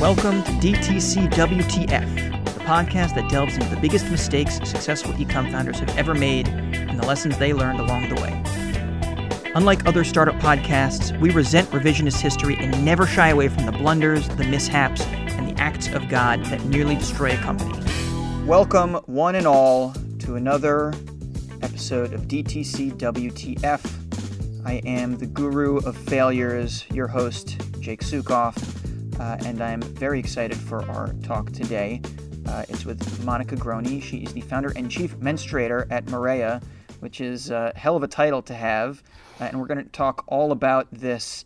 Welcome to DTC WTF, the podcast that delves into the biggest mistakes successful ecom founders have ever made and the lessons they learned along the way. Unlike other startup podcasts, we resent revisionist history and never shy away from the blunders, the mishaps, and the acts of God that nearly destroy a company. Welcome, one and all, to another episode of DTC WTF. I am the guru of failures, your host, Jake Sukoff, uh, and I'm very excited for our talk today. Uh, it's with Monica Grohne. She is the founder and chief menstruator at Mareia, which is a hell of a title to have. Uh, and we're going to talk all about this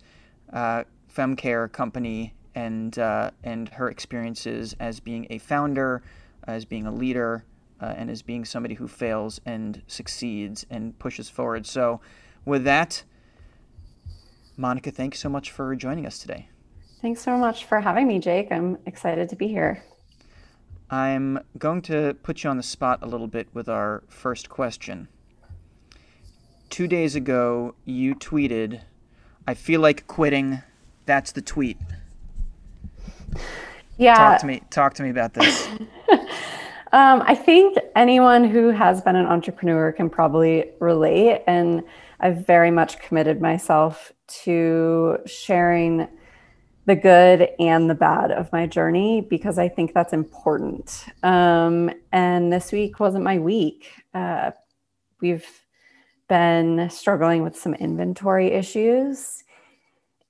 uh, femcare company and uh, and her experiences as being a founder, as being a leader, uh, and as being somebody who fails and succeeds and pushes forward. So, with that, Monica, thanks so much for joining us today. Thanks so much for having me, Jake. I'm excited to be here. I'm going to put you on the spot a little bit with our first question two days ago, you tweeted, I feel like quitting. That's the tweet. Yeah. Talk to me. Talk to me about this. um, I think anyone who has been an entrepreneur can probably relate. And I've very much committed myself to sharing the good and the bad of my journey because I think that's important. Um, and this week wasn't my week. Uh, we've been struggling with some inventory issues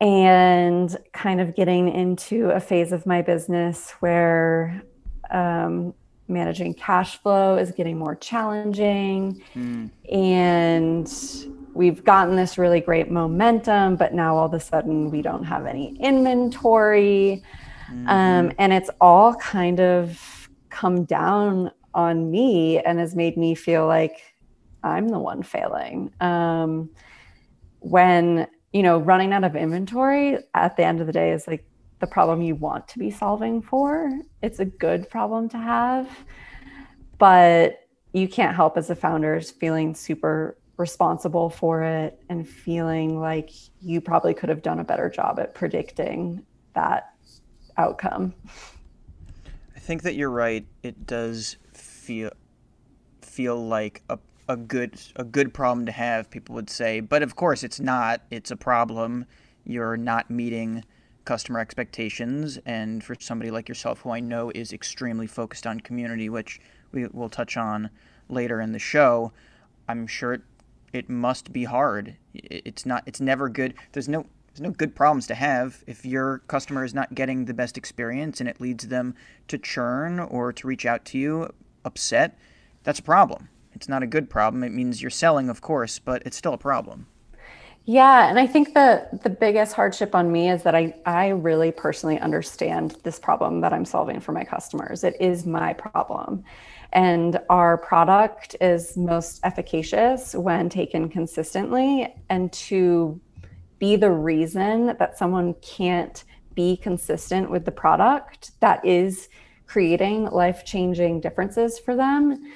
and kind of getting into a phase of my business where um, managing cash flow is getting more challenging. Mm. And we've gotten this really great momentum, but now all of a sudden we don't have any inventory. Mm-hmm. Um, and it's all kind of come down on me and has made me feel like I'm the one failing. Um, when, you know, running out of inventory at the end of the day is like the problem you want to be solving for. It's a good problem to have, but you can't help as a founder feeling super responsible for it and feeling like you probably could have done a better job at predicting that outcome. I think that you're right. It does feel feel like a a good a good problem to have, people would say. But of course, it's not. It's a problem. You're not meeting customer expectations, and for somebody like yourself, who I know is extremely focused on community, which we will touch on later in the show, I'm sure it, it must be hard. It's not. It's never good. There's no. There's no good problems to have if your customer is not getting the best experience and it leads them to churn or to reach out to you upset. That's a problem it's not a good problem. It means you're selling, of course, but it's still a problem. Yeah, and I think the the biggest hardship on me is that I I really personally understand this problem that I'm solving for my customers. It is my problem. And our product is most efficacious when taken consistently. And to be the reason that someone can't be consistent with the product that is creating life-changing differences for them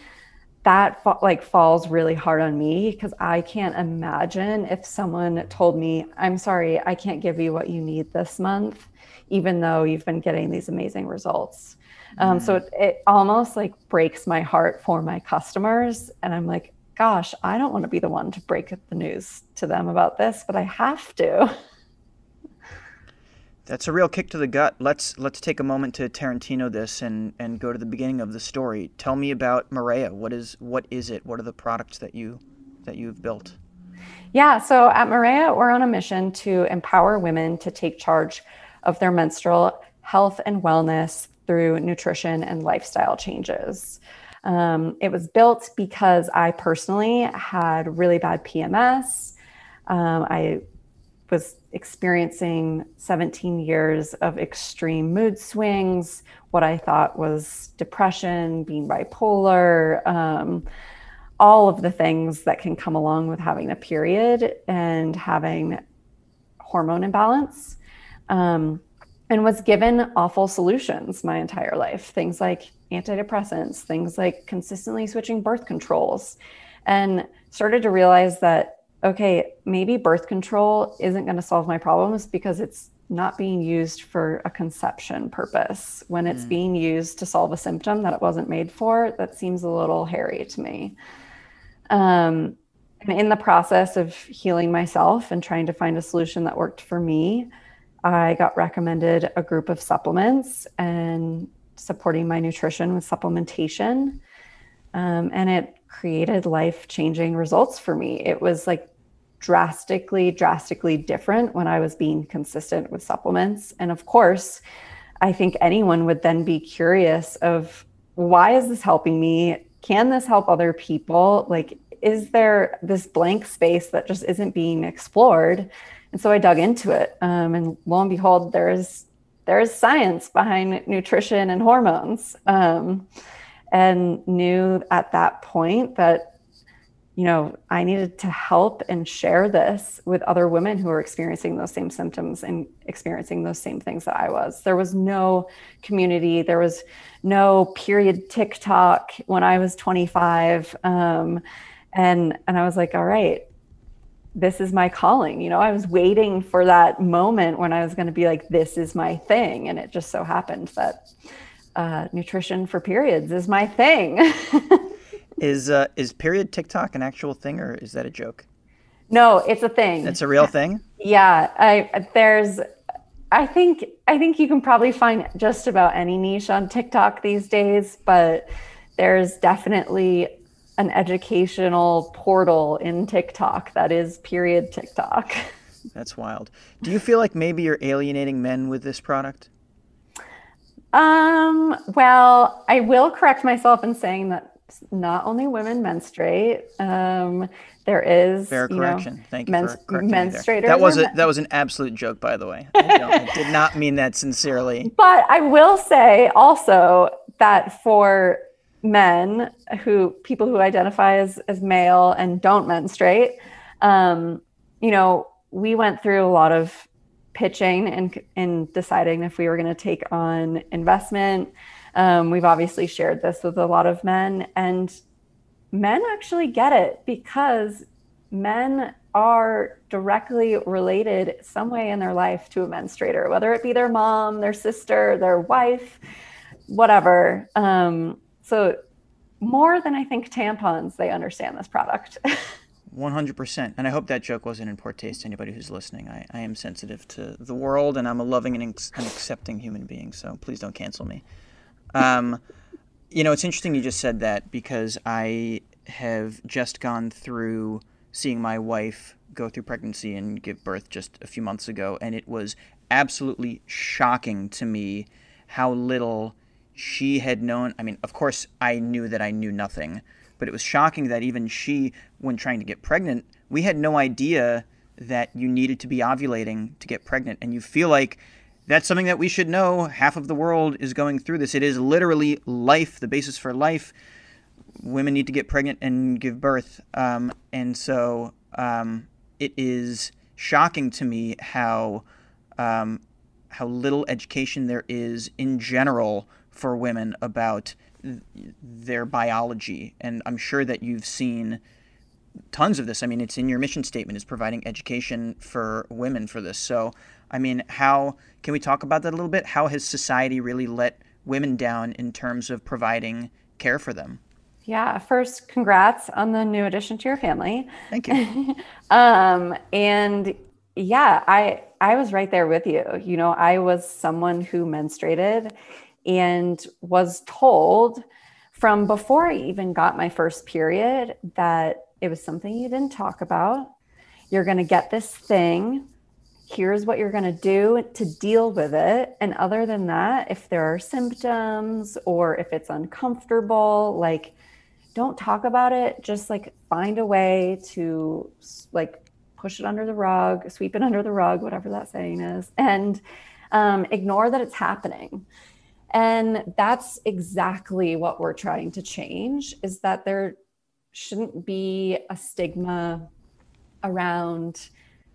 that like falls really hard on me because I can't imagine if someone told me, "I'm sorry, I can't give you what you need this month," even though you've been getting these amazing results. Um, so it, it almost like breaks my heart for my customers, and I'm like, "Gosh, I don't want to be the one to break the news to them about this, but I have to." That's a real kick to the gut. Let's let's take a moment to Tarantino this and, and go to the beginning of the story. Tell me about Mareia. What is what is it? What are the products that you that you've built? Yeah, so at Mareia, we're on a mission to empower women to take charge of their menstrual health and wellness through nutrition and lifestyle changes. Um, it was built because I personally had really bad PMS. Um, I was experiencing 17 years of extreme mood swings, what I thought was depression, being bipolar, um, all of the things that can come along with having a period and having hormone imbalance. Um, and was given awful solutions my entire life things like antidepressants, things like consistently switching birth controls, and started to realize that okay, maybe birth control isn't going to solve my problems because it's not being used for a conception purpose. When it's mm. being used to solve a symptom that it wasn't made for, that seems a little hairy to me. Um, and in the process of healing myself and trying to find a solution that worked for me, I got recommended a group of supplements and supporting my nutrition with supplementation. Um, and it created life changing results for me. It was like drastically, drastically different when I was being consistent with supplements. And of course, I think anyone would then be curious of why is this helping me? Can this help other people? Like, is there this blank space that just isn't being explored? And so I dug into it. Um, and lo and behold, there's there's science behind nutrition and hormones. Um, and knew at that point that you know, I needed to help and share this with other women who were experiencing those same symptoms and experiencing those same things that I was. There was no community, there was no period TikTok when I was 25. Um, and and I was like, all right, this is my calling. You know, I was waiting for that moment when I was going to be like, this is my thing. And it just so happened that uh, nutrition for periods is my thing. Is uh, is period TikTok an actual thing or is that a joke? No, it's a thing. It's a real thing. Yeah, I there's I think I think you can probably find just about any niche on TikTok these days, but there's definitely an educational portal in TikTok that is period TikTok. That's wild. Do you feel like maybe you're alienating men with this product? Um, well, I will correct myself in saying that not only women menstruate. Um, there is fair correction. Know, Thank you men- for correcting menstruators. That was a, that was an absolute joke, by the way. I, I did not mean that sincerely. But I will say also that for men who people who identify as as male and don't menstruate, um, you know, we went through a lot of pitching and and deciding if we were going to take on investment um, we've obviously shared this with a lot of men, and men actually get it because men are directly related some way in their life to a menstruator, whether it be their mom, their sister, their wife, whatever. Um, so, more than I think tampons, they understand this product. 100%. And I hope that joke wasn't in poor taste to anybody who's listening. I, I am sensitive to the world and I'm a loving and, ex- and accepting human being, so please don't cancel me. Um, you know, it's interesting you just said that because I have just gone through seeing my wife go through pregnancy and give birth just a few months ago, and it was absolutely shocking to me how little she had known. I mean, of course, I knew that I knew nothing, but it was shocking that even she, when trying to get pregnant, we had no idea that you needed to be ovulating to get pregnant. And you feel like that's something that we should know. Half of the world is going through this. It is literally life, the basis for life. Women need to get pregnant and give birth. Um, and so um, it is shocking to me how um, how little education there is in general for women about th- their biology. And I'm sure that you've seen tons of this. I mean, it's in your mission statement is providing education for women for this. So I mean, how can we talk about that a little bit? How has society really let women down in terms of providing care for them? Yeah, first, congrats on the new addition to your family. Thank you. um, and yeah, I I was right there with you. You know, I was someone who menstruated and was told from before I even got my first period that it was something you didn't talk about. You're going to get this thing here's what you're going to do to deal with it. And other than that, if there are symptoms or if it's uncomfortable, like don't talk about it. Just like find a way to like push it under the rug, sweep it under the rug, whatever that saying is, and um, ignore that it's happening. And that's exactly what we're trying to change is that there shouldn't be a stigma around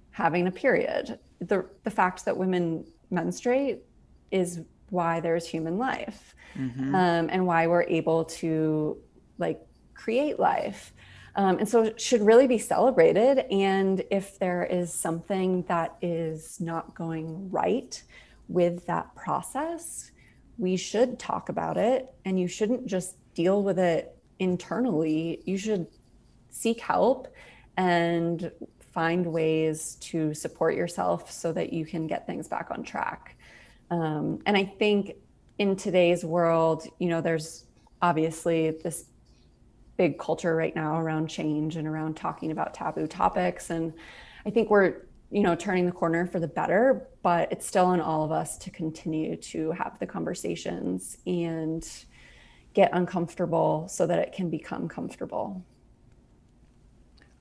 having a period. The, the fact that women menstruate is why there's human life mm-hmm. um, and why we're able to like create life. Um, and so it should really be celebrated. And if there is something that is not going right with that process, we should talk about it. And you shouldn't just deal with it internally. You should seek help and find ways to support yourself so that you can get things back on track. Um, and I think in today's world, you know, there's obviously this big culture right now around change and around talking about taboo topics. And I think we're, you know, turning the corner for the better, but it's still on all of us to continue to have the conversations and get uncomfortable so that it can become comfortable.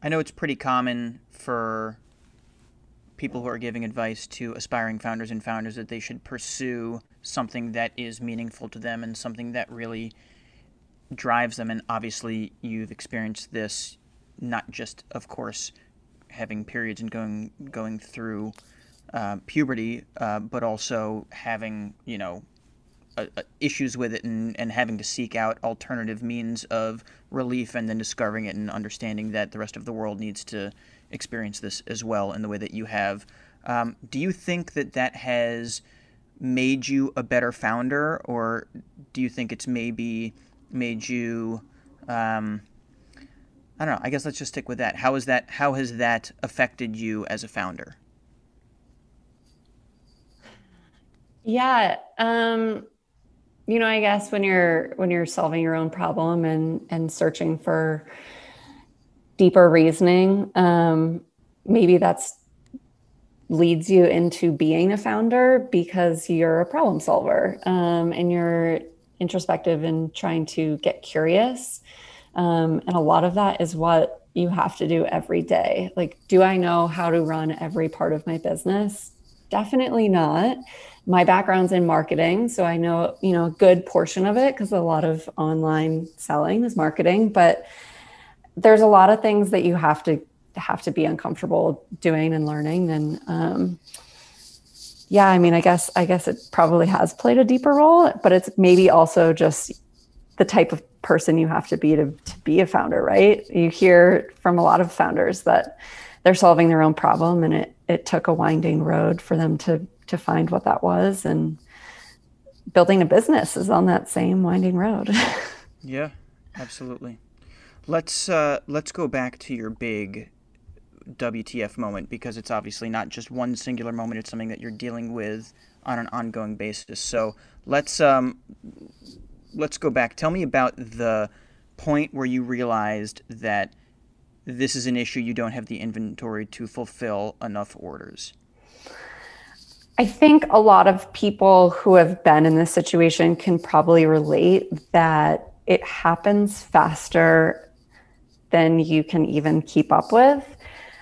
I know it's pretty common for people who are giving advice to aspiring founders and founders that they should pursue something that is meaningful to them and something that really drives them. And obviously, you've experienced this not just, of course, having periods and going going through uh, puberty, uh, but also having you know issues with it and, and having to seek out alternative means of relief and then discovering it and understanding that the rest of the world needs to experience this as well in the way that you have. Um, do you think that that has made you a better founder, or do you think it's maybe made you? Um, I don't know. I guess let's just stick with that. How is that? How has that affected you as a founder? Yeah. Um, you know i guess when you're when you're solving your own problem and and searching for deeper reasoning um, maybe that's leads you into being a founder because you're a problem solver um, and you're introspective and trying to get curious um, and a lot of that is what you have to do every day. Like do i know how to run every part of my business? Definitely not. My background's in marketing so i know you know a good portion of it because a lot of online selling is marketing but there's a lot of things that you have to have to be uncomfortable doing and learning and um, yeah i mean i guess i guess it probably has played a deeper role but it's maybe also just the type of person you have to be to, to be a founder right? You hear from a lot of founders that they're solving their own problem and it it took a winding road for them to to find what that was. And building a business is on that same winding road. Yeah absolutely. Let's uh, let's go back to your big WTF moment because it's obviously not just one singular moment. It's something that you're dealing with on an ongoing basis. So let's um let's go back tell me about the point where you realized that this is an issue you don't have the inventory to fulfill enough orders I think a lot of people who have been in this situation can probably relate that it happens faster than you can even keep up with.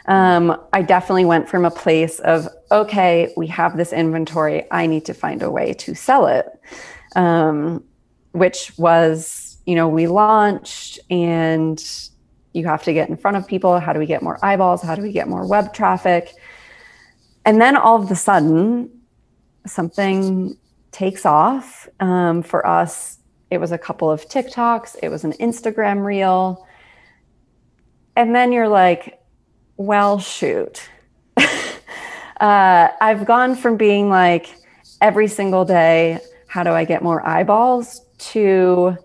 Um, I definitely went from a place of, okay, we have this inventory. I need to find a way to sell it, um, which was, you know, we launched and you have to get in front of people. How do we get more eyeballs? How do we get more web traffic? And then all of a sudden, something takes off. Um, for us, it was a couple of TikToks, it was an Instagram reel. And then you're like, well, shoot. uh, I've gone from being like every single day, how do I get more eyeballs to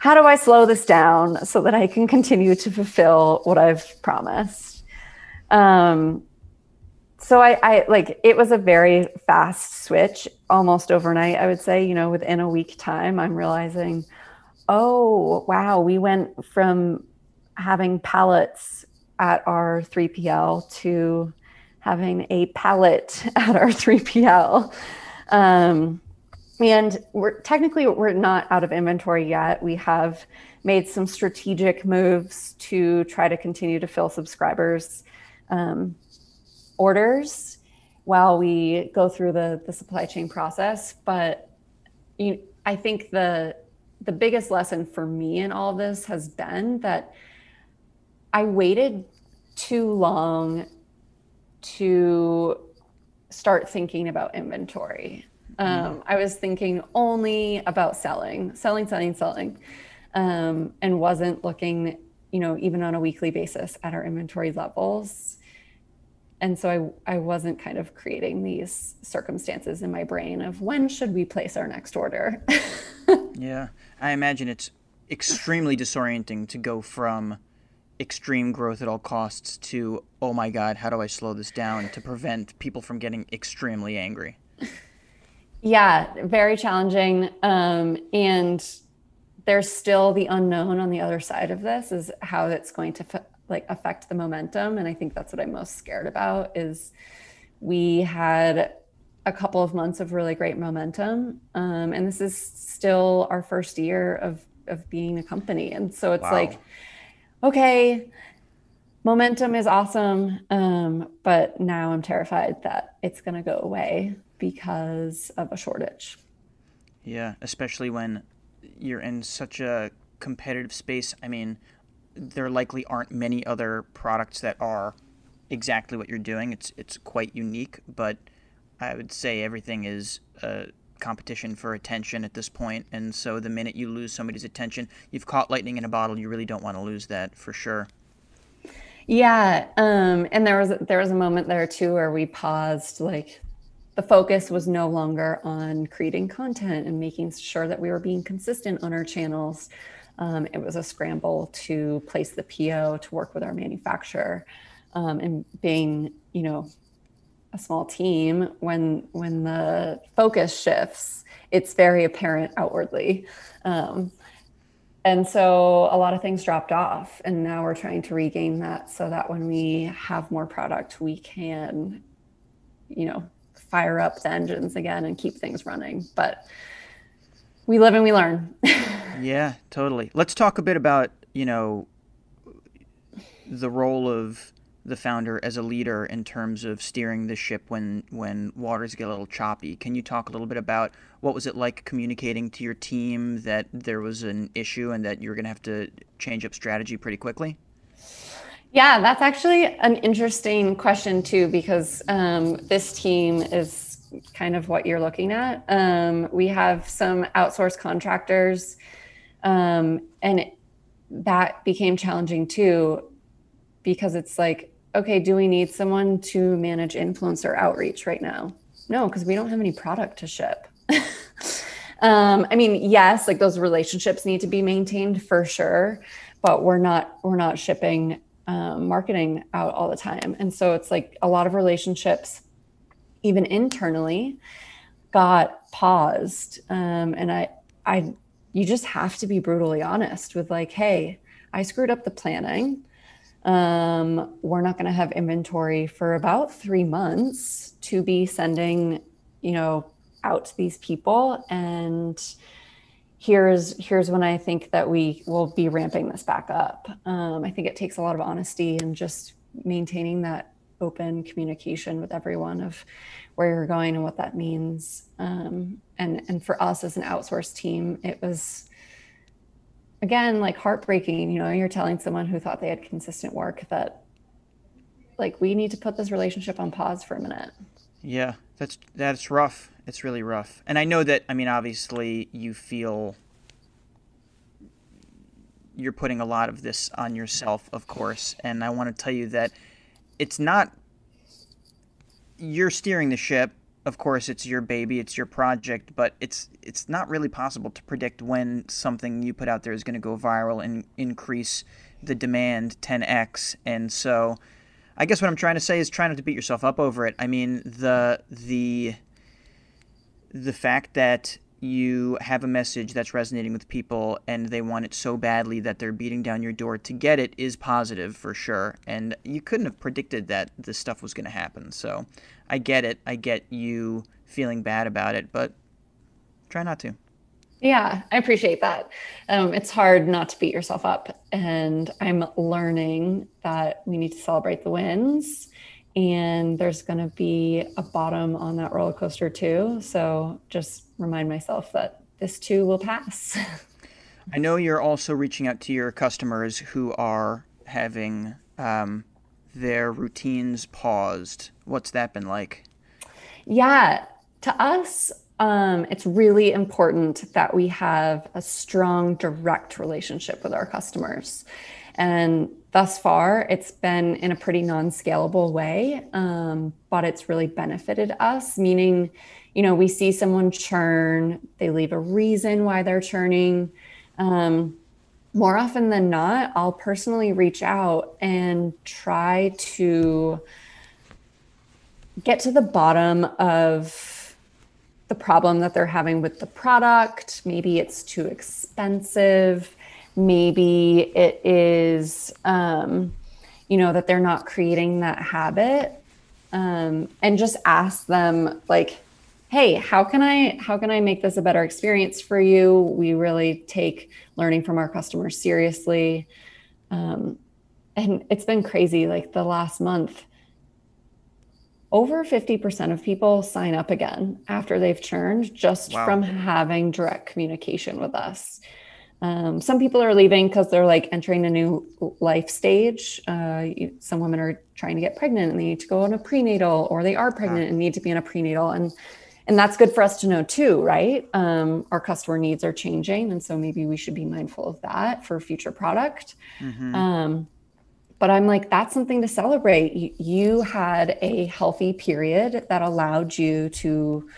how do I slow this down so that I can continue to fulfill what I've promised? Um, so I, I like it was a very fast switch almost overnight i would say you know within a week time i'm realizing oh wow we went from having pallets at our 3pl to having a pallet at our 3pl um, and we're technically we're not out of inventory yet we have made some strategic moves to try to continue to fill subscribers um, orders while we go through the, the supply chain process. But you, I think the the biggest lesson for me in all this has been that I waited too long to start thinking about inventory. Mm-hmm. Um, I was thinking only about selling, selling, selling, selling, um, and wasn't looking you know, even on a weekly basis at our inventory levels. And so I, I wasn't kind of creating these circumstances in my brain of when should we place our next order. yeah, I imagine it's extremely disorienting to go from extreme growth at all costs to oh my god how do i slow this down to prevent people from getting extremely angry yeah very challenging. Um, and there's still the unknown on the other side of this is how it's going to like affect the momentum. And i think that's what i'm most scared about is we had a couple of months of really great momentum. Um, and this is still our first year of of being a company. And so it's wow. like okay, momentum is awesome. Um, but now I'm terrified that it's going to go away because of a shortage. Yeah, especially when you're in such a competitive space. I mean, there likely aren't many other products that are exactly what you're doing. It's it's quite unique, but I would say everything is a competition for attention at this point. and so the minute you lose somebody's attention, you've caught lightning in a bottle. You really don't want to lose that for sure. Yeah, um, and there was there was a moment there too where we paused. Like the focus was no longer on creating content and making sure that we were being consistent on our channels. Um, it was a scramble to place the PO to work with our manufacturer, um, and being you know a small team when when the focus shifts it's very apparent outwardly um, and so a lot of things dropped off and now we're trying to regain that so that when we have more product we can you know fire up the engines again and keep things running but we live and we learn yeah totally let's talk a bit about you know the role of the founder as a leader in terms of steering the ship when when waters get a little choppy. Can you talk a little bit about what was it like communicating to your team that there was an issue and that you're going to have to change up strategy pretty quickly? Yeah, that's actually an interesting question too because um, this team is kind of what you're looking at. Um, we have some outsourced contractors, um, and that became challenging too because it's like okay, do we need someone to manage influencer outreach right now? No, because we don't have any product to ship. um, I mean, yes, like those relationships need to be maintained for sure, but we're not we're not shipping um, marketing out all the time, and so it's like a lot of relationships, even internally, got paused. Um, and I I you just have to be brutally honest with like, hey, I screwed up the planning. Um, we're not going to have inventory for about three months to be sending, you know, out to these people. And here's here's when I think that we will be ramping this back up. Um, I think it takes a lot of honesty and just maintaining that open communication with everyone of where you're going and what that means. Um, and and for us as an outsourced team, it was again like heartbreaking you know you're telling someone who thought they had consistent work that like we need to put this relationship on pause for a minute yeah that's that's rough it's really rough. And i know that i mean obviously you feel you're putting a lot of this on yourself of course. And i want to tell you that it's not you're steering the ship. Of course it's your baby it's your project but it's it's not really possible to predict when something you put out there is going to go viral and increase the demand 10x and so i guess what i'm trying to say is try not to beat yourself up over it. I mean the the the fact that you have a message that's resonating with people and they want it so badly that they're beating down your door to get it is positive for sure. And you couldn't have predicted that this stuff was going to happen. So I get it. I get you feeling bad about it, but try not to. Yeah, I appreciate that. Um, it's hard not to beat yourself up. And I'm learning that we need to celebrate the wins and there's going to be a bottom on that roller coaster too. So just remind myself that this too will pass. I know you're also reaching out to your customers who are having um, their routines paused. What's that been like? Yeah, to us, um, it's really important that we have a strong direct relationship with our customers. And thus far, it's been in a pretty non scalable way, um, but it's really benefited us, meaning, you know, we see someone churn, they leave a reason why they're churning. Um, more often than not, I'll personally reach out and try to get to the bottom of the problem that they're having with the product. Maybe it's too expensive. Maybe it is, um, you know, that they're not creating that habit. Um, and just ask them, like, hey how can i how can i make this a better experience for you we really take learning from our customers seriously um, and it's been crazy like the last month over 50% of people sign up again after they've churned just wow. from having direct communication with us um, some people are leaving because they're like entering a new life stage. Uh, some women are trying to get pregnant and they need to go on a prenatal, or they are pregnant and need to be in a prenatal. And and that's good for us to know too right um, our customer needs are changing and so maybe we should be mindful of that for future product mm-hmm. um, but i'm like that's something to celebrate you, you had a healthy period that allowed you to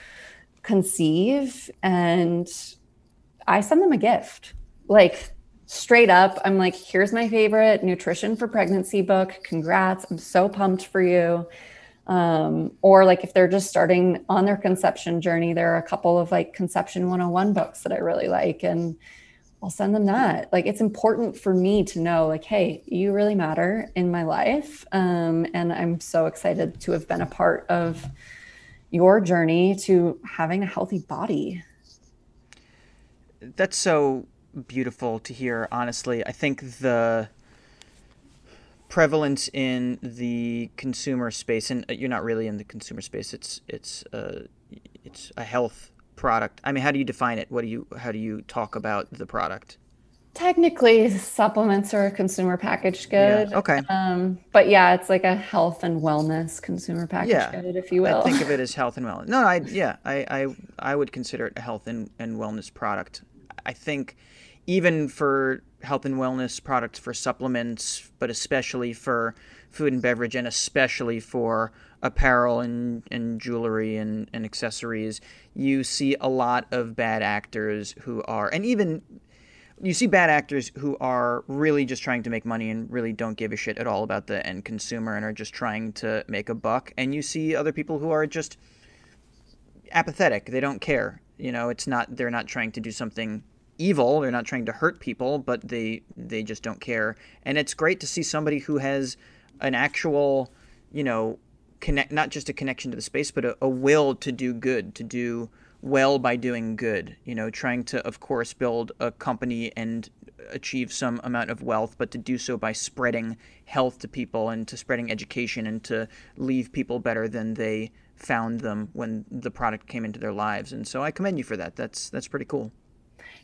conceive and i send them a gift like straight up i'm like here's my favorite nutrition for pregnancy book. Congrats. I'm so pumped for you. Um, or like if they're just starting on their conception journey there are a couple of like conception 101 books that i really like and i'll send them that. Like it's important for me to know like hey you really matter in my life. Um, and i'm so excited to have been a part of your journey to having a healthy body. That's so beautiful to hear honestly i think the prevalence in the consumer space, and uh, you're not really in the consumer space. It's it's uh, it's a health product. I mean, how do you define it? What do you how do you talk about the product? Technically, supplements are a consumer packaged good. Yeah, okay. Um, but yeah, it's like a health and wellness consumer packaged yeah, good, if you will. I think of it as health and wellness. No, I yeah, I I, I would consider it a health and, and wellness product. I think even for health and wellness products for supplements, but especially for food and beverage, and especially for apparel and, and jewelry and, and accessories, you see a lot of bad actors who are, and even you see bad actors who are really just trying to make money and really don't give a shit at all about the end consumer and are just trying to make a buck. And you see other people who are just apathetic. They don't care. You know, it's not, they're not trying to do something evil. They're not trying to hurt people, but they they just don't care. And it's great to see somebody who has an actual, you know, connect not just a connection to the space, but a, a will to do good, to do well by doing good. You know, trying to of course build a company and achieve some amount of wealth, but to do so by spreading health to people and to spreading education and to leave people better than they found them when the product came into their lives. And so I commend you for that. That's that's pretty cool.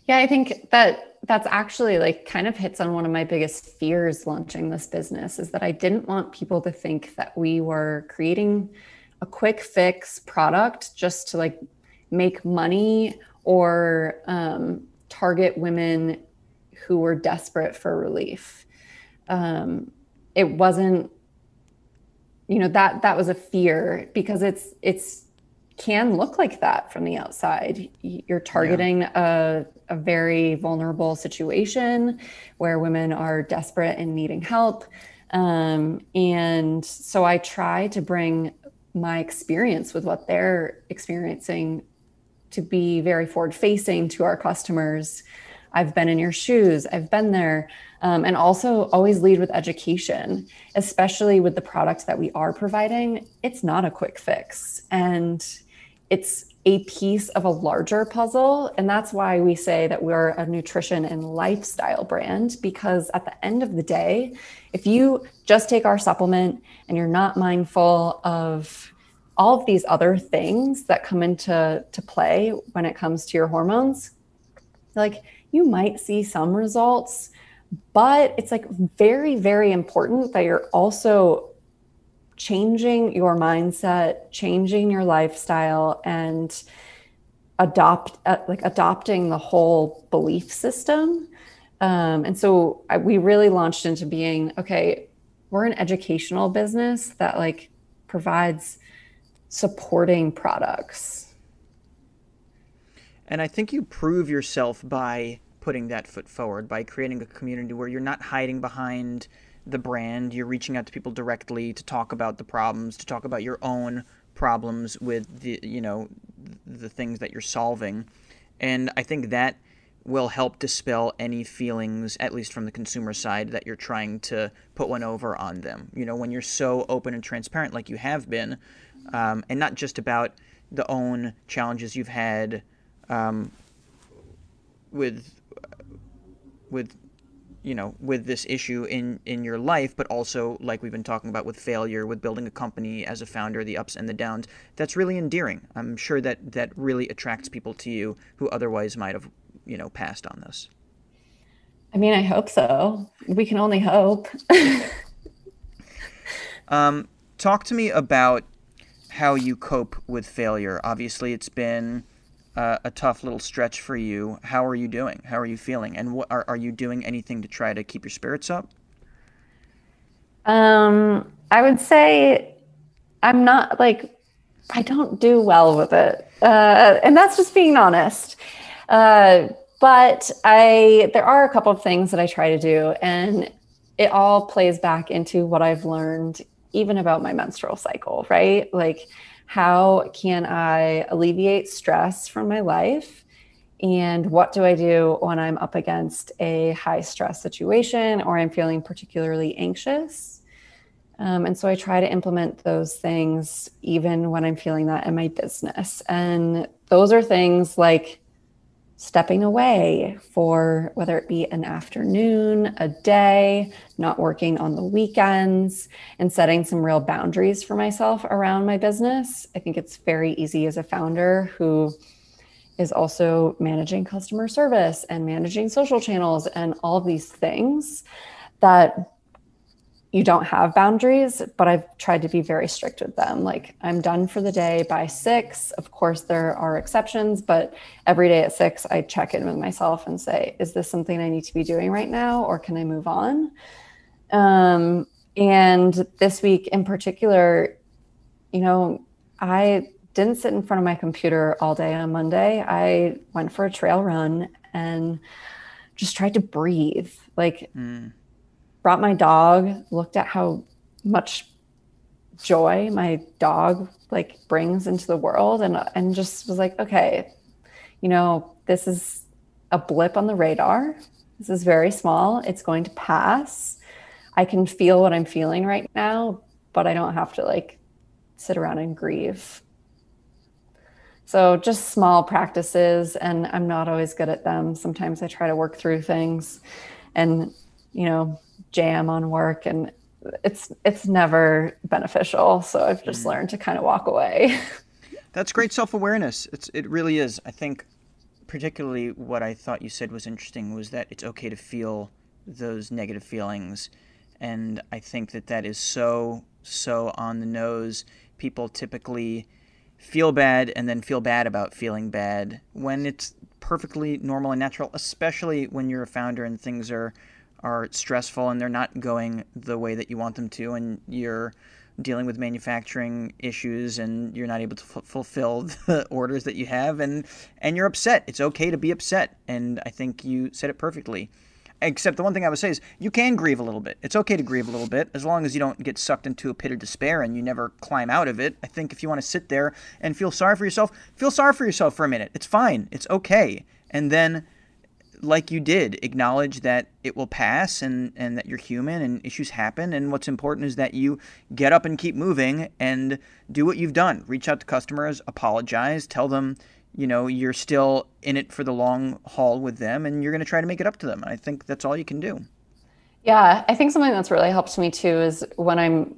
Yeah, I think that that's actually like kind of hits on one of my biggest fears launching this business is that I didn't want people to think that we were creating a quick fix product just to like make money or um, target women who were desperate for relief. Um, it wasn't, you know, that that was a fear because it's it's can look like that from the outside. You're targeting yeah. a, a very vulnerable situation where women are desperate and needing help. Um, and so I try to bring my experience with what they're experiencing to be very forward facing to our customers. I've been in your shoes, I've been there. Um, and also always lead with education, especially with the product that we are providing. It's not a quick fix. And it's a piece of a larger puzzle. And that's why we say that we're a nutrition and lifestyle brand, because at the end of the day, if you just take our supplement and you're not mindful of all of these other things that come into to play when it comes to your hormones, like you might see some results, but it's like very, very important that you're also changing your mindset, changing your lifestyle, and adopt uh, like adopting the whole belief system Um, and so I, we really launched into being okay, we're an educational business that like provides supporting products. And I think you prove yourself by putting that foot forward, by creating a community where you're not hiding behind the brand, you're reaching out to people directly to talk about the problems, to talk about your own problems with the you know the things that you're solving. And I think that will help dispel any feelings, at least from the consumer side, that you're trying to put one over on them. You know, when you're so open and transparent like you have been, um, and not just about the own challenges you've had um, with with you know with this issue in in your life but also like we've been talking about with failure with building a company as a founder the ups and the downs that's really endearing. I'm sure that that really attracts people to you who otherwise might have you know passed on this. I mean i hope so. We can only hope. Um, talk to me about how you cope with failure. Obviously it's been uh, a tough little stretch for you. How are you doing? How are you feeling? And what are, are you doing anything to try to keep your spirits up? Um, I would say I'm not like I don't do well with it, uh, and that's just being honest. Uh, but I there are a couple of things that I try to do, and it all plays back into what I've learned even about my menstrual cycle, right? Like how can I alleviate stress from my life? And what do I do when I'm up against a high stress situation or I'm feeling particularly anxious? Um, and so I try to implement those things even when I'm feeling that in my business. And those are things like stepping away for whether it be an afternoon, a day, not working on the weekends, and setting some real boundaries for myself around my business. I think it's very easy as a founder who is also managing customer service and managing social channels and all of these things that you don't have boundaries, but I've tried to be very strict with them. Like I'm done for the day by six. Of course, there are exceptions, but every day at six, I check in with myself and say, is this something I need to be doing right now or can I move on? Um, and this week in particular, you know, I didn't sit in front of my computer all day on Monday. I went for a trail run and just tried to breathe. Like, mm brought my dog, looked at how much joy my dog like brings into the world and and just was like, okay, you know, this is a blip on the radar. This is very small. It's going to pass. I can feel what I'm feeling right now, but I don't have to like sit around and grieve. So just small practices and I'm not always good at them. Sometimes I try to work through things and you know, jam on work and it's it's never beneficial. So i've just mm. learned to kind of walk away. That's great self-awareness. It's it really is. I think particularly what i thought you said was interesting was that it's okay to feel those negative feelings. And i think that that is so so on the nose. People typically feel bad and then feel bad about feeling bad when it's perfectly normal and natural especially when you're a founder and things are are stressful and they're not going the way that you want them to, and you're dealing with manufacturing issues and you're not able to f- fulfill the orders that you have and and you're upset. It's okay to be upset and i think you said it perfectly. Except the one thing i would say is you can grieve a little bit. It's okay to grieve a little bit as long as you don't get sucked into a pit of despair and you never climb out of it. I think if you want to sit there and feel sorry for yourself feel sorry for yourself for a minute. It's fine. It's okay. And then like you did, acknowledge that it will pass and, and that you're human and issues happen. And what's important is that you get up and keep moving and do what you've done. Reach out to customers, apologize, tell them, you know, you're still in it for the long haul with them and you're going to try to make it up to them. I think that's all you can do. Yeah, I think something that's really helped me too is when I'm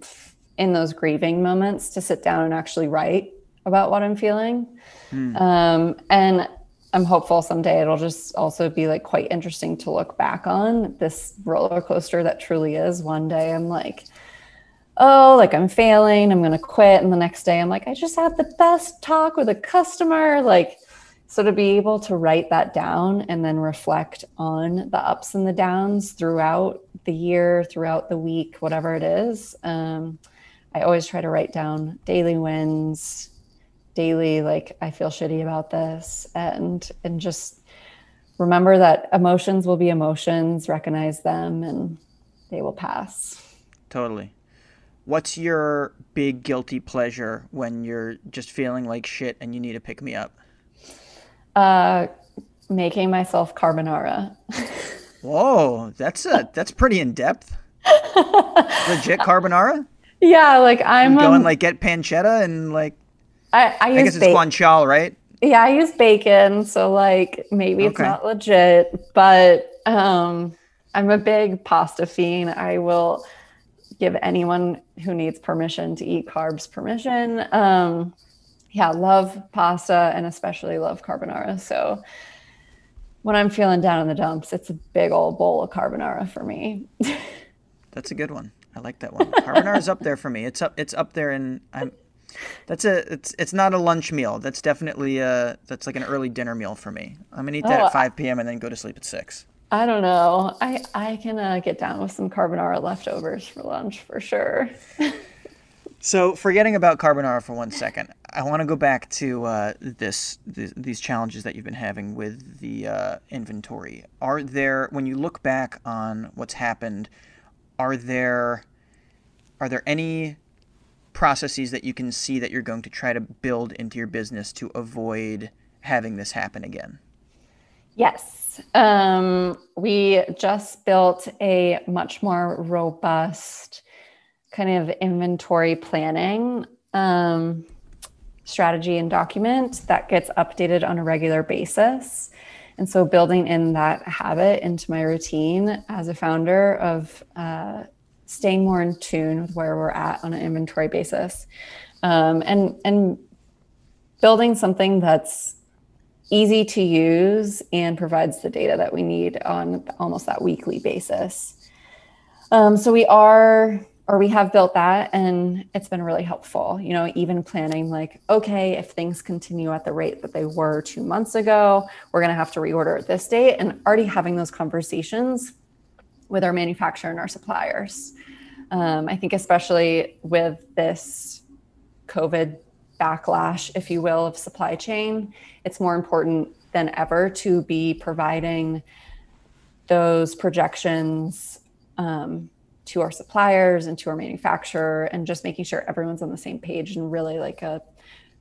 in those grieving moments to sit down and actually write about what I'm feeling. Hmm. Um, and I'm hopeful someday it'll just also be like quite interesting to look back on this roller coaster that truly is. One day I'm like, oh, like I'm failing, I'm to quit. And the next day I'm like, I just had the best talk with a customer. Like, So to be able to write that down and then reflect on the ups and the downs throughout the year, throughout the week, whatever it is, um, I always try to write down daily wins, daily like I feel shitty about this, and and just remember that emotions will be emotions. Recognize them, and they will pass. Totally. What's your big guilty pleasure when you're just feeling like shit and you need to pick me up? Uh, making myself carbonara. Whoa, that's a that's pretty in depth. Legit carbonara. Yeah, like I'm you go um, like get pancetta and like I, I, I use guess it's ba- guanciale, right? Yeah, I use bacon, so like maybe it's not legit, but um, I'm a big pasta fiend. I will give anyone who needs permission to eat carbs permission. Um, yeah, love pasta and especially love carbonara. So when I'm feeling down in the dumps, it's a big old bowl of carbonara for me. That's a good one. I like that one. Carbonara's up there for me. It's up. It's up there, and I'm. That's a. It's. It's not a lunch meal. That's definitely a. That's like an early dinner meal for me. I'm gonna eat that Oh, at 5 p.m. and then go to sleep at six. I don't know. I I can uh, get down with some carbonara leftovers for lunch for sure. So, forgetting about carbonara for one second, I want to go back to uh, this, th- these challenges that you've been having with the uh, inventory. Are there, when you look back on what's happened, are there, are there any processes that you can see that you're going to try to build into your business to avoid having this happen again? Yes. Um, we just built a much more robust kind of inventory planning um, strategy and document that gets updated on a regular basis. And so, building in that habit into my routine as a founder of uh, staying more in tune with where we're at on an inventory basis, um, and and building something that's easy to use and provides the data that we need on almost that weekly basis. Um, so we are, or we have built that, and it's been really helpful. You know, even planning like, okay, if things continue at the rate that they were two months ago, we're going to have to reorder at this date, and already having those conversations with our manufacturer and our suppliers. Um, I think, especially with this COVID backlash, if you will, of supply chain, it's more important than ever to be providing those projections um, to our suppliers and to our manufacturer and just making sure everyone's on the same page and really like a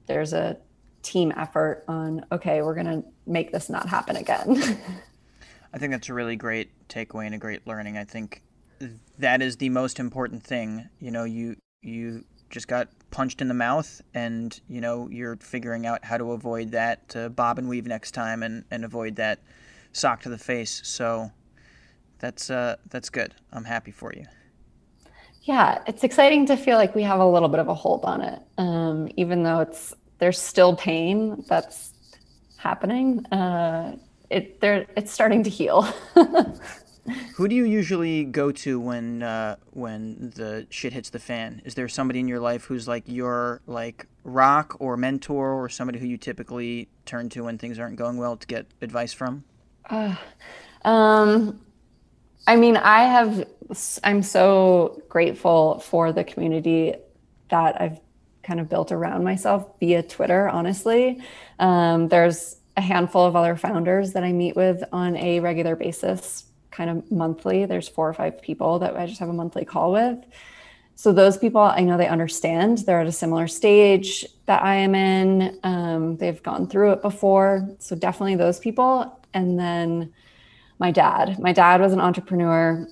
there's a team effort on okay we're going to make this not happen again I think that's a really great takeaway and a great learning. I think that is the most important thing. You know, you you just got punched in the mouth and, you know, you're figuring out how to avoid that to bob and weave next time and, and avoid that sock to the face. So that's uh that's good. I'm happy for you. yeah it's exciting to feel like we have a little bit of a hold on it um, even though it's there's still pain that's happening uh, it there it's starting to heal Who do you usually go to when uh, when the shit hits the fan? Is there somebody in your life who's like your like rock or mentor or somebody who you typically turn to when things aren't going well to get advice from? Um, I mean, I have, I'm so grateful for the community that I've kind of built around myself via Twitter, honestly. Um, there's a handful of other founders that I meet with on a regular basis, kind of monthly. There's four or five people that I just have a monthly call with. So those people, I know they understand. They're at a similar stage that I am in. Um, they've gone through it before. So definitely those people. And then my dad. My dad was an entrepreneur,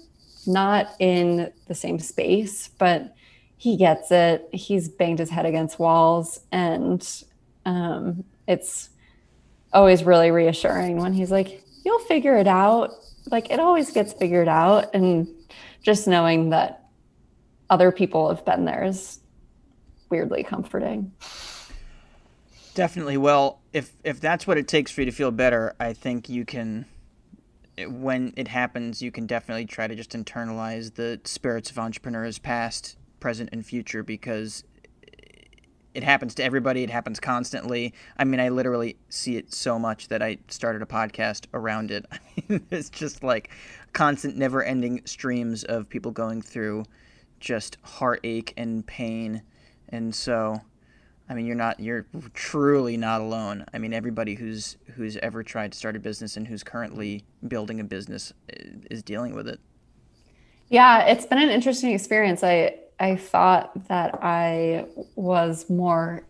not in the same space, but he gets it. He's banged his head against walls, and um, it's always really reassuring when he's like, "You'll figure it out." Like it always gets figured out, and just knowing that other people have been there is weirdly comforting. Definitely. Well, if if that's what it takes for you to feel better, I think you can. When it happens, you can definitely try to just internalize the spirits of entrepreneurs, past, present, and future, because it happens to everybody. It happens constantly. I mean, I literally see it so much that I started a podcast around it. I mean, it's just like constant, never-ending streams of people going through just heartache and pain, and so. I mean, you're not you're truly not alone. I mean, everybody who's who's ever tried to start a business and who's currently building a business eh, is dealing with it. Yeah, it's been an interesting experience. I I thought that I was more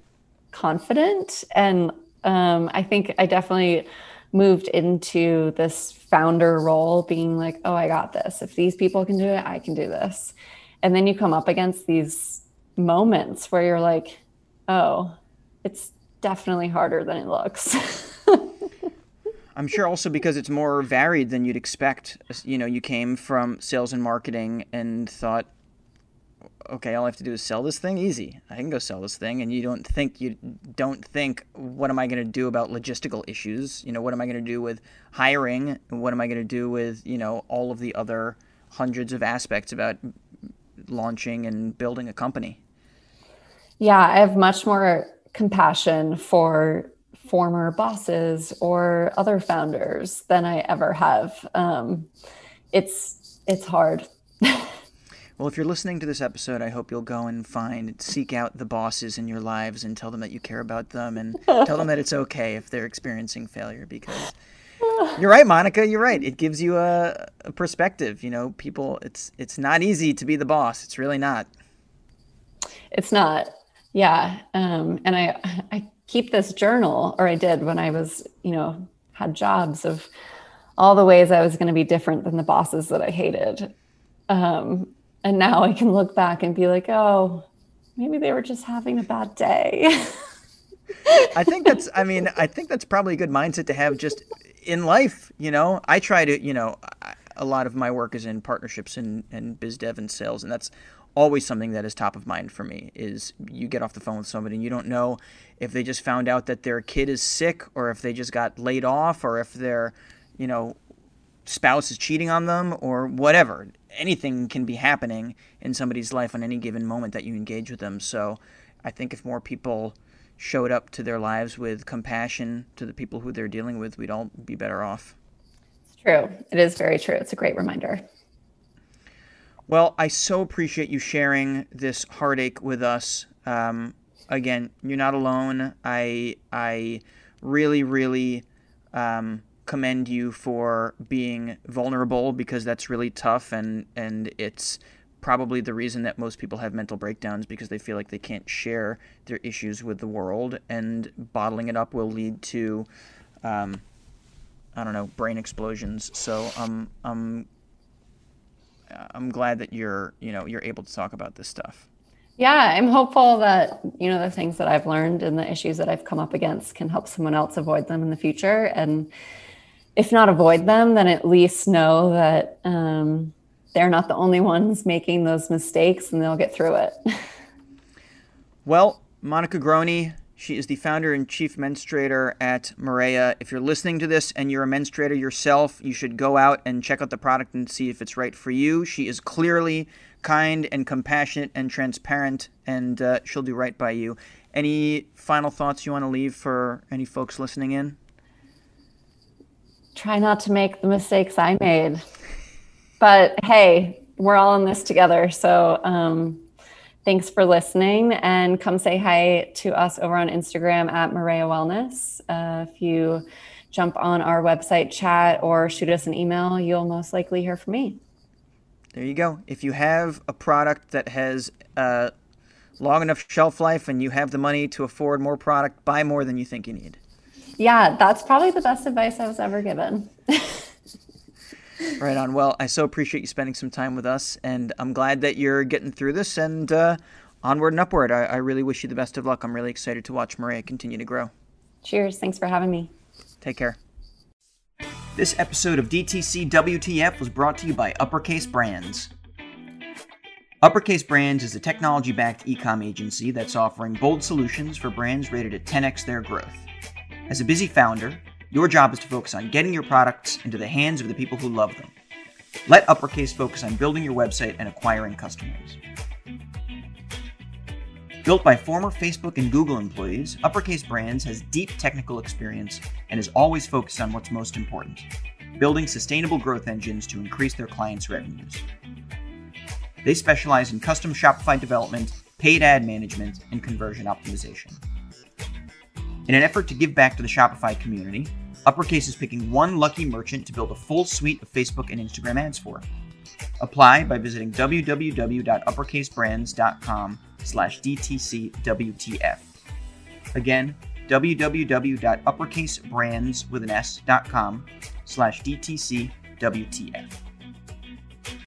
confident, and um, I think I definitely moved into this founder role, being like, "Oh, I got this. If these people can do it, I can do this." And then you come up against these moments where you're like, "Oh, it's definitely harder than it looks." I'm sure also because it's more varied than you'd expect. You know, you came from sales and marketing and thought, okay, all I have to do is sell this thing. Easy, I can go sell this thing. And you don't think you don't think, what am I going to do about logistical issues? You know, what am I going to do with hiring? What am I going to do with you know all of the other hundreds of aspects about launching and building a company? Yeah, I have much more compassion for former bosses or other founders than I ever have. Um, it's it's hard. well, if you're listening to this episode, I hope you'll go and find seek out the bosses in your lives and tell them that you care about them and tell them that it's okay if they're experiencing failure because you're right, Monica. You're right. It gives you a, a perspective. You know, people. It's it's not easy to be the boss. It's really not. It's not. Yeah. Um, and I I keep this journal, or I did when I was, you know, had jobs of all the ways I was going to be different than the bosses that I hated. Um, and now I can look back and be like, oh, maybe they were just having a bad day. I think that's, I mean, I think that's probably a good mindset to have just in life. You know, I try to, you know, a lot of my work is in partnerships and, and biz dev and sales, and that's always something that is top of mind for me is you get off the phone with somebody and you don't know if they just found out that their kid is sick or if they just got laid off or if their you know spouse is cheating on them or whatever anything can be happening in somebody's life on any given moment that you engage with them. So i think if more people showed up to their lives with compassion to the people who they're dealing with we'd all be better off. It's true. It is very true. It's a great reminder. Well, I so appreciate you sharing this heartache with us. Um, again, you're not alone. I I really really um, commend you for being vulnerable because that's really tough and and it's probably the reason that most people have mental breakdowns because they feel like they can't share their issues with the world and bottling it up will lead to um, I don't know brain explosions. So um, I'm I'm glad that you're you know you're able to talk about this stuff. Yeah, I'm hopeful that you know the things that I've learned and the issues that I've come up against can help someone else avoid them in the future, and if not avoid them, then at least know that um, they're not the only ones making those mistakes, and they'll get through it. well, Monica Grohne, she is the founder and chief menstruator at Mareya. If you're listening to this and you're a menstruator yourself, you should go out and check out the product and see if it's right for you. She is clearly kind and compassionate and transparent, and uh, she'll do right by you. Any final thoughts you want to leave for any folks listening in? Try not to make the mistakes I made. But hey, we're all in this together. So, um, Thanks for listening and come say hi to us over on Instagram at Maria Wellness. Uh, if you jump on our website chat or shoot us an email, you'll most likely hear from me. There you go. If you have a product that has a long enough shelf life and you have the money to afford more product, buy more than you think you need. Yeah, that's probably the best advice I was ever given. Right on. Well, I so appreciate you spending some time with us, and I'm glad that you're getting through this and uh, onward and upward. I, I really wish you the best of luck. I'm really excited to watch Maria continue to grow. Cheers. Thanks for having me. Take care. This episode of DTC WTF was brought to you by Uppercase Brands. Uppercase Brands is a technology backed ecom agency that's offering bold solutions for brands rated at 10x their growth. As a busy founder, your job is to focus on getting your products into the hands of the people who love them. Let Uppercase focus on building your website and acquiring customers. Built by former Facebook and Google employees, Uppercase Brands has deep technical experience and is always focused on what's most important building sustainable growth engines to increase their clients' revenues. They specialize in custom Shopify development, paid ad management, and conversion optimization. In an effort to give back to the Shopify community, Uppercase is picking one lucky merchant to build a full suite of Facebook and Instagram ads for. Apply by visiting www.uppercasebrands.com slash DTCWTF. Again, www.uppercasebrands with an S.com slash DTCWTF.